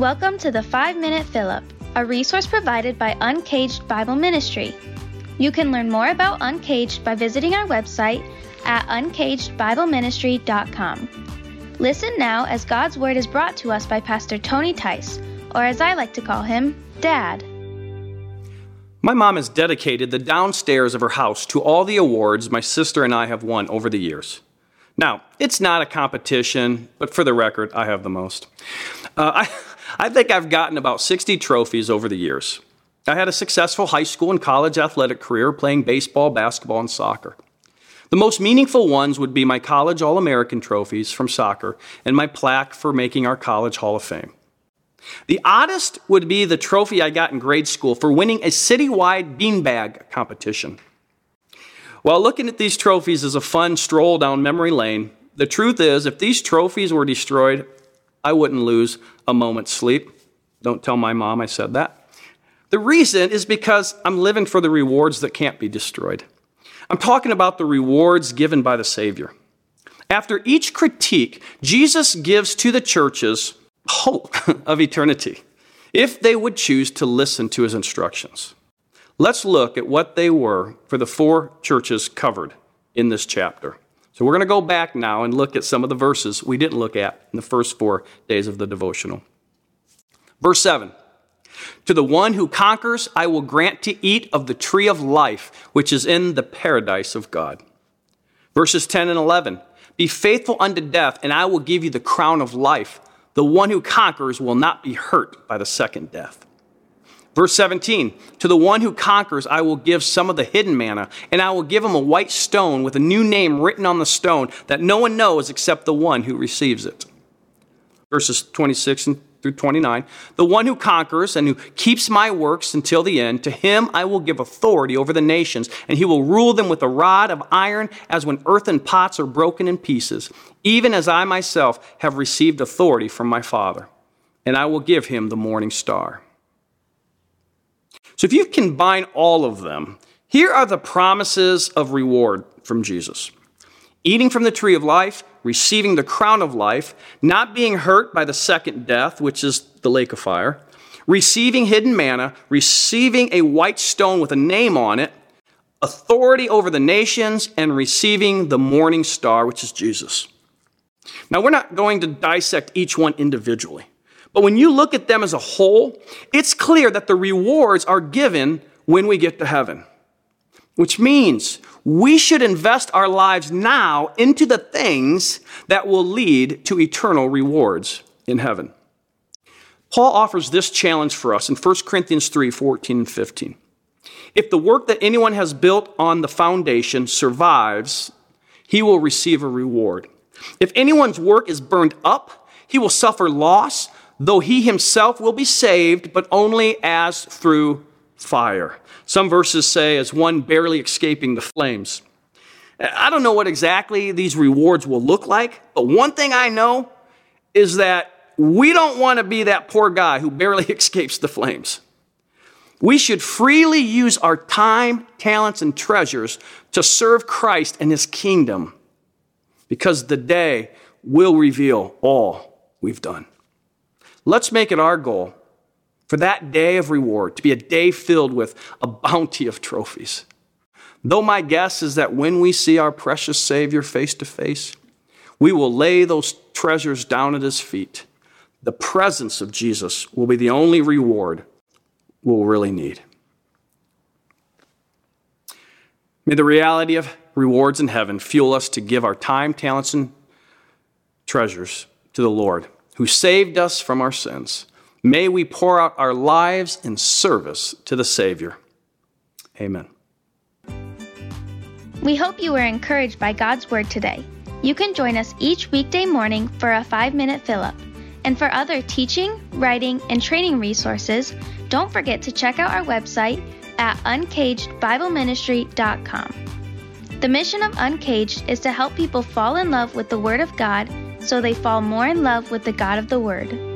Welcome to the 5 Minute Up, a resource provided by Uncaged Bible Ministry. You can learn more about Uncaged by visiting our website at uncagedbibleministry.com. Listen now as God's Word is brought to us by Pastor Tony Tice, or as I like to call him, Dad. My mom has dedicated the downstairs of her house to all the awards my sister and I have won over the years. Now, it's not a competition, but for the record, I have the most. Uh, I, I think I've gotten about 60 trophies over the years. I had a successful high school and college athletic career playing baseball, basketball, and soccer. The most meaningful ones would be my college All American trophies from soccer and my plaque for making our college Hall of Fame. The oddest would be the trophy I got in grade school for winning a citywide beanbag competition. While looking at these trophies is a fun stroll down memory lane, the truth is, if these trophies were destroyed, I wouldn't lose a moment's sleep. Don't tell my mom I said that. The reason is because I'm living for the rewards that can't be destroyed. I'm talking about the rewards given by the Savior. After each critique, Jesus gives to the churches hope of eternity if they would choose to listen to his instructions. Let's look at what they were for the four churches covered in this chapter. So we're going to go back now and look at some of the verses we didn't look at in the first four days of the devotional. Verse 7 To the one who conquers, I will grant to eat of the tree of life, which is in the paradise of God. Verses 10 and 11 Be faithful unto death, and I will give you the crown of life. The one who conquers will not be hurt by the second death. Verse 17, to the one who conquers, I will give some of the hidden manna, and I will give him a white stone with a new name written on the stone that no one knows except the one who receives it. Verses 26 through 29, the one who conquers and who keeps my works until the end, to him I will give authority over the nations, and he will rule them with a rod of iron, as when earthen pots are broken in pieces, even as I myself have received authority from my Father. And I will give him the morning star. So if you combine all of them, here are the promises of reward from Jesus eating from the tree of life, receiving the crown of life, not being hurt by the second death, which is the lake of fire, receiving hidden manna, receiving a white stone with a name on it, authority over the nations, and receiving the morning star, which is Jesus. Now, we're not going to dissect each one individually. But when you look at them as a whole, it's clear that the rewards are given when we get to heaven. Which means we should invest our lives now into the things that will lead to eternal rewards in heaven. Paul offers this challenge for us in 1 Corinthians 3 14 and 15. If the work that anyone has built on the foundation survives, he will receive a reward. If anyone's work is burned up, he will suffer loss though he himself will be saved, but only as through fire. Some verses say, as one barely escaping the flames. I don't know what exactly these rewards will look like, but one thing I know is that we don't want to be that poor guy who barely escapes the flames. We should freely use our time, talents, and treasures to serve Christ and his kingdom because the day will reveal all we've done. Let's make it our goal for that day of reward to be a day filled with a bounty of trophies. Though my guess is that when we see our precious Savior face to face, we will lay those treasures down at his feet. The presence of Jesus will be the only reward we'll really need. May the reality of rewards in heaven fuel us to give our time, talents, and treasures to the Lord who saved us from our sins. May we pour out our lives in service to the Savior. Amen. We hope you were encouraged by God's Word today. You can join us each weekday morning for a five minute fill up. And for other teaching, writing, and training resources, don't forget to check out our website at uncagedbibleministry.com. The mission of Uncaged is to help people fall in love with the Word of God so they fall more in love with the God of the Word.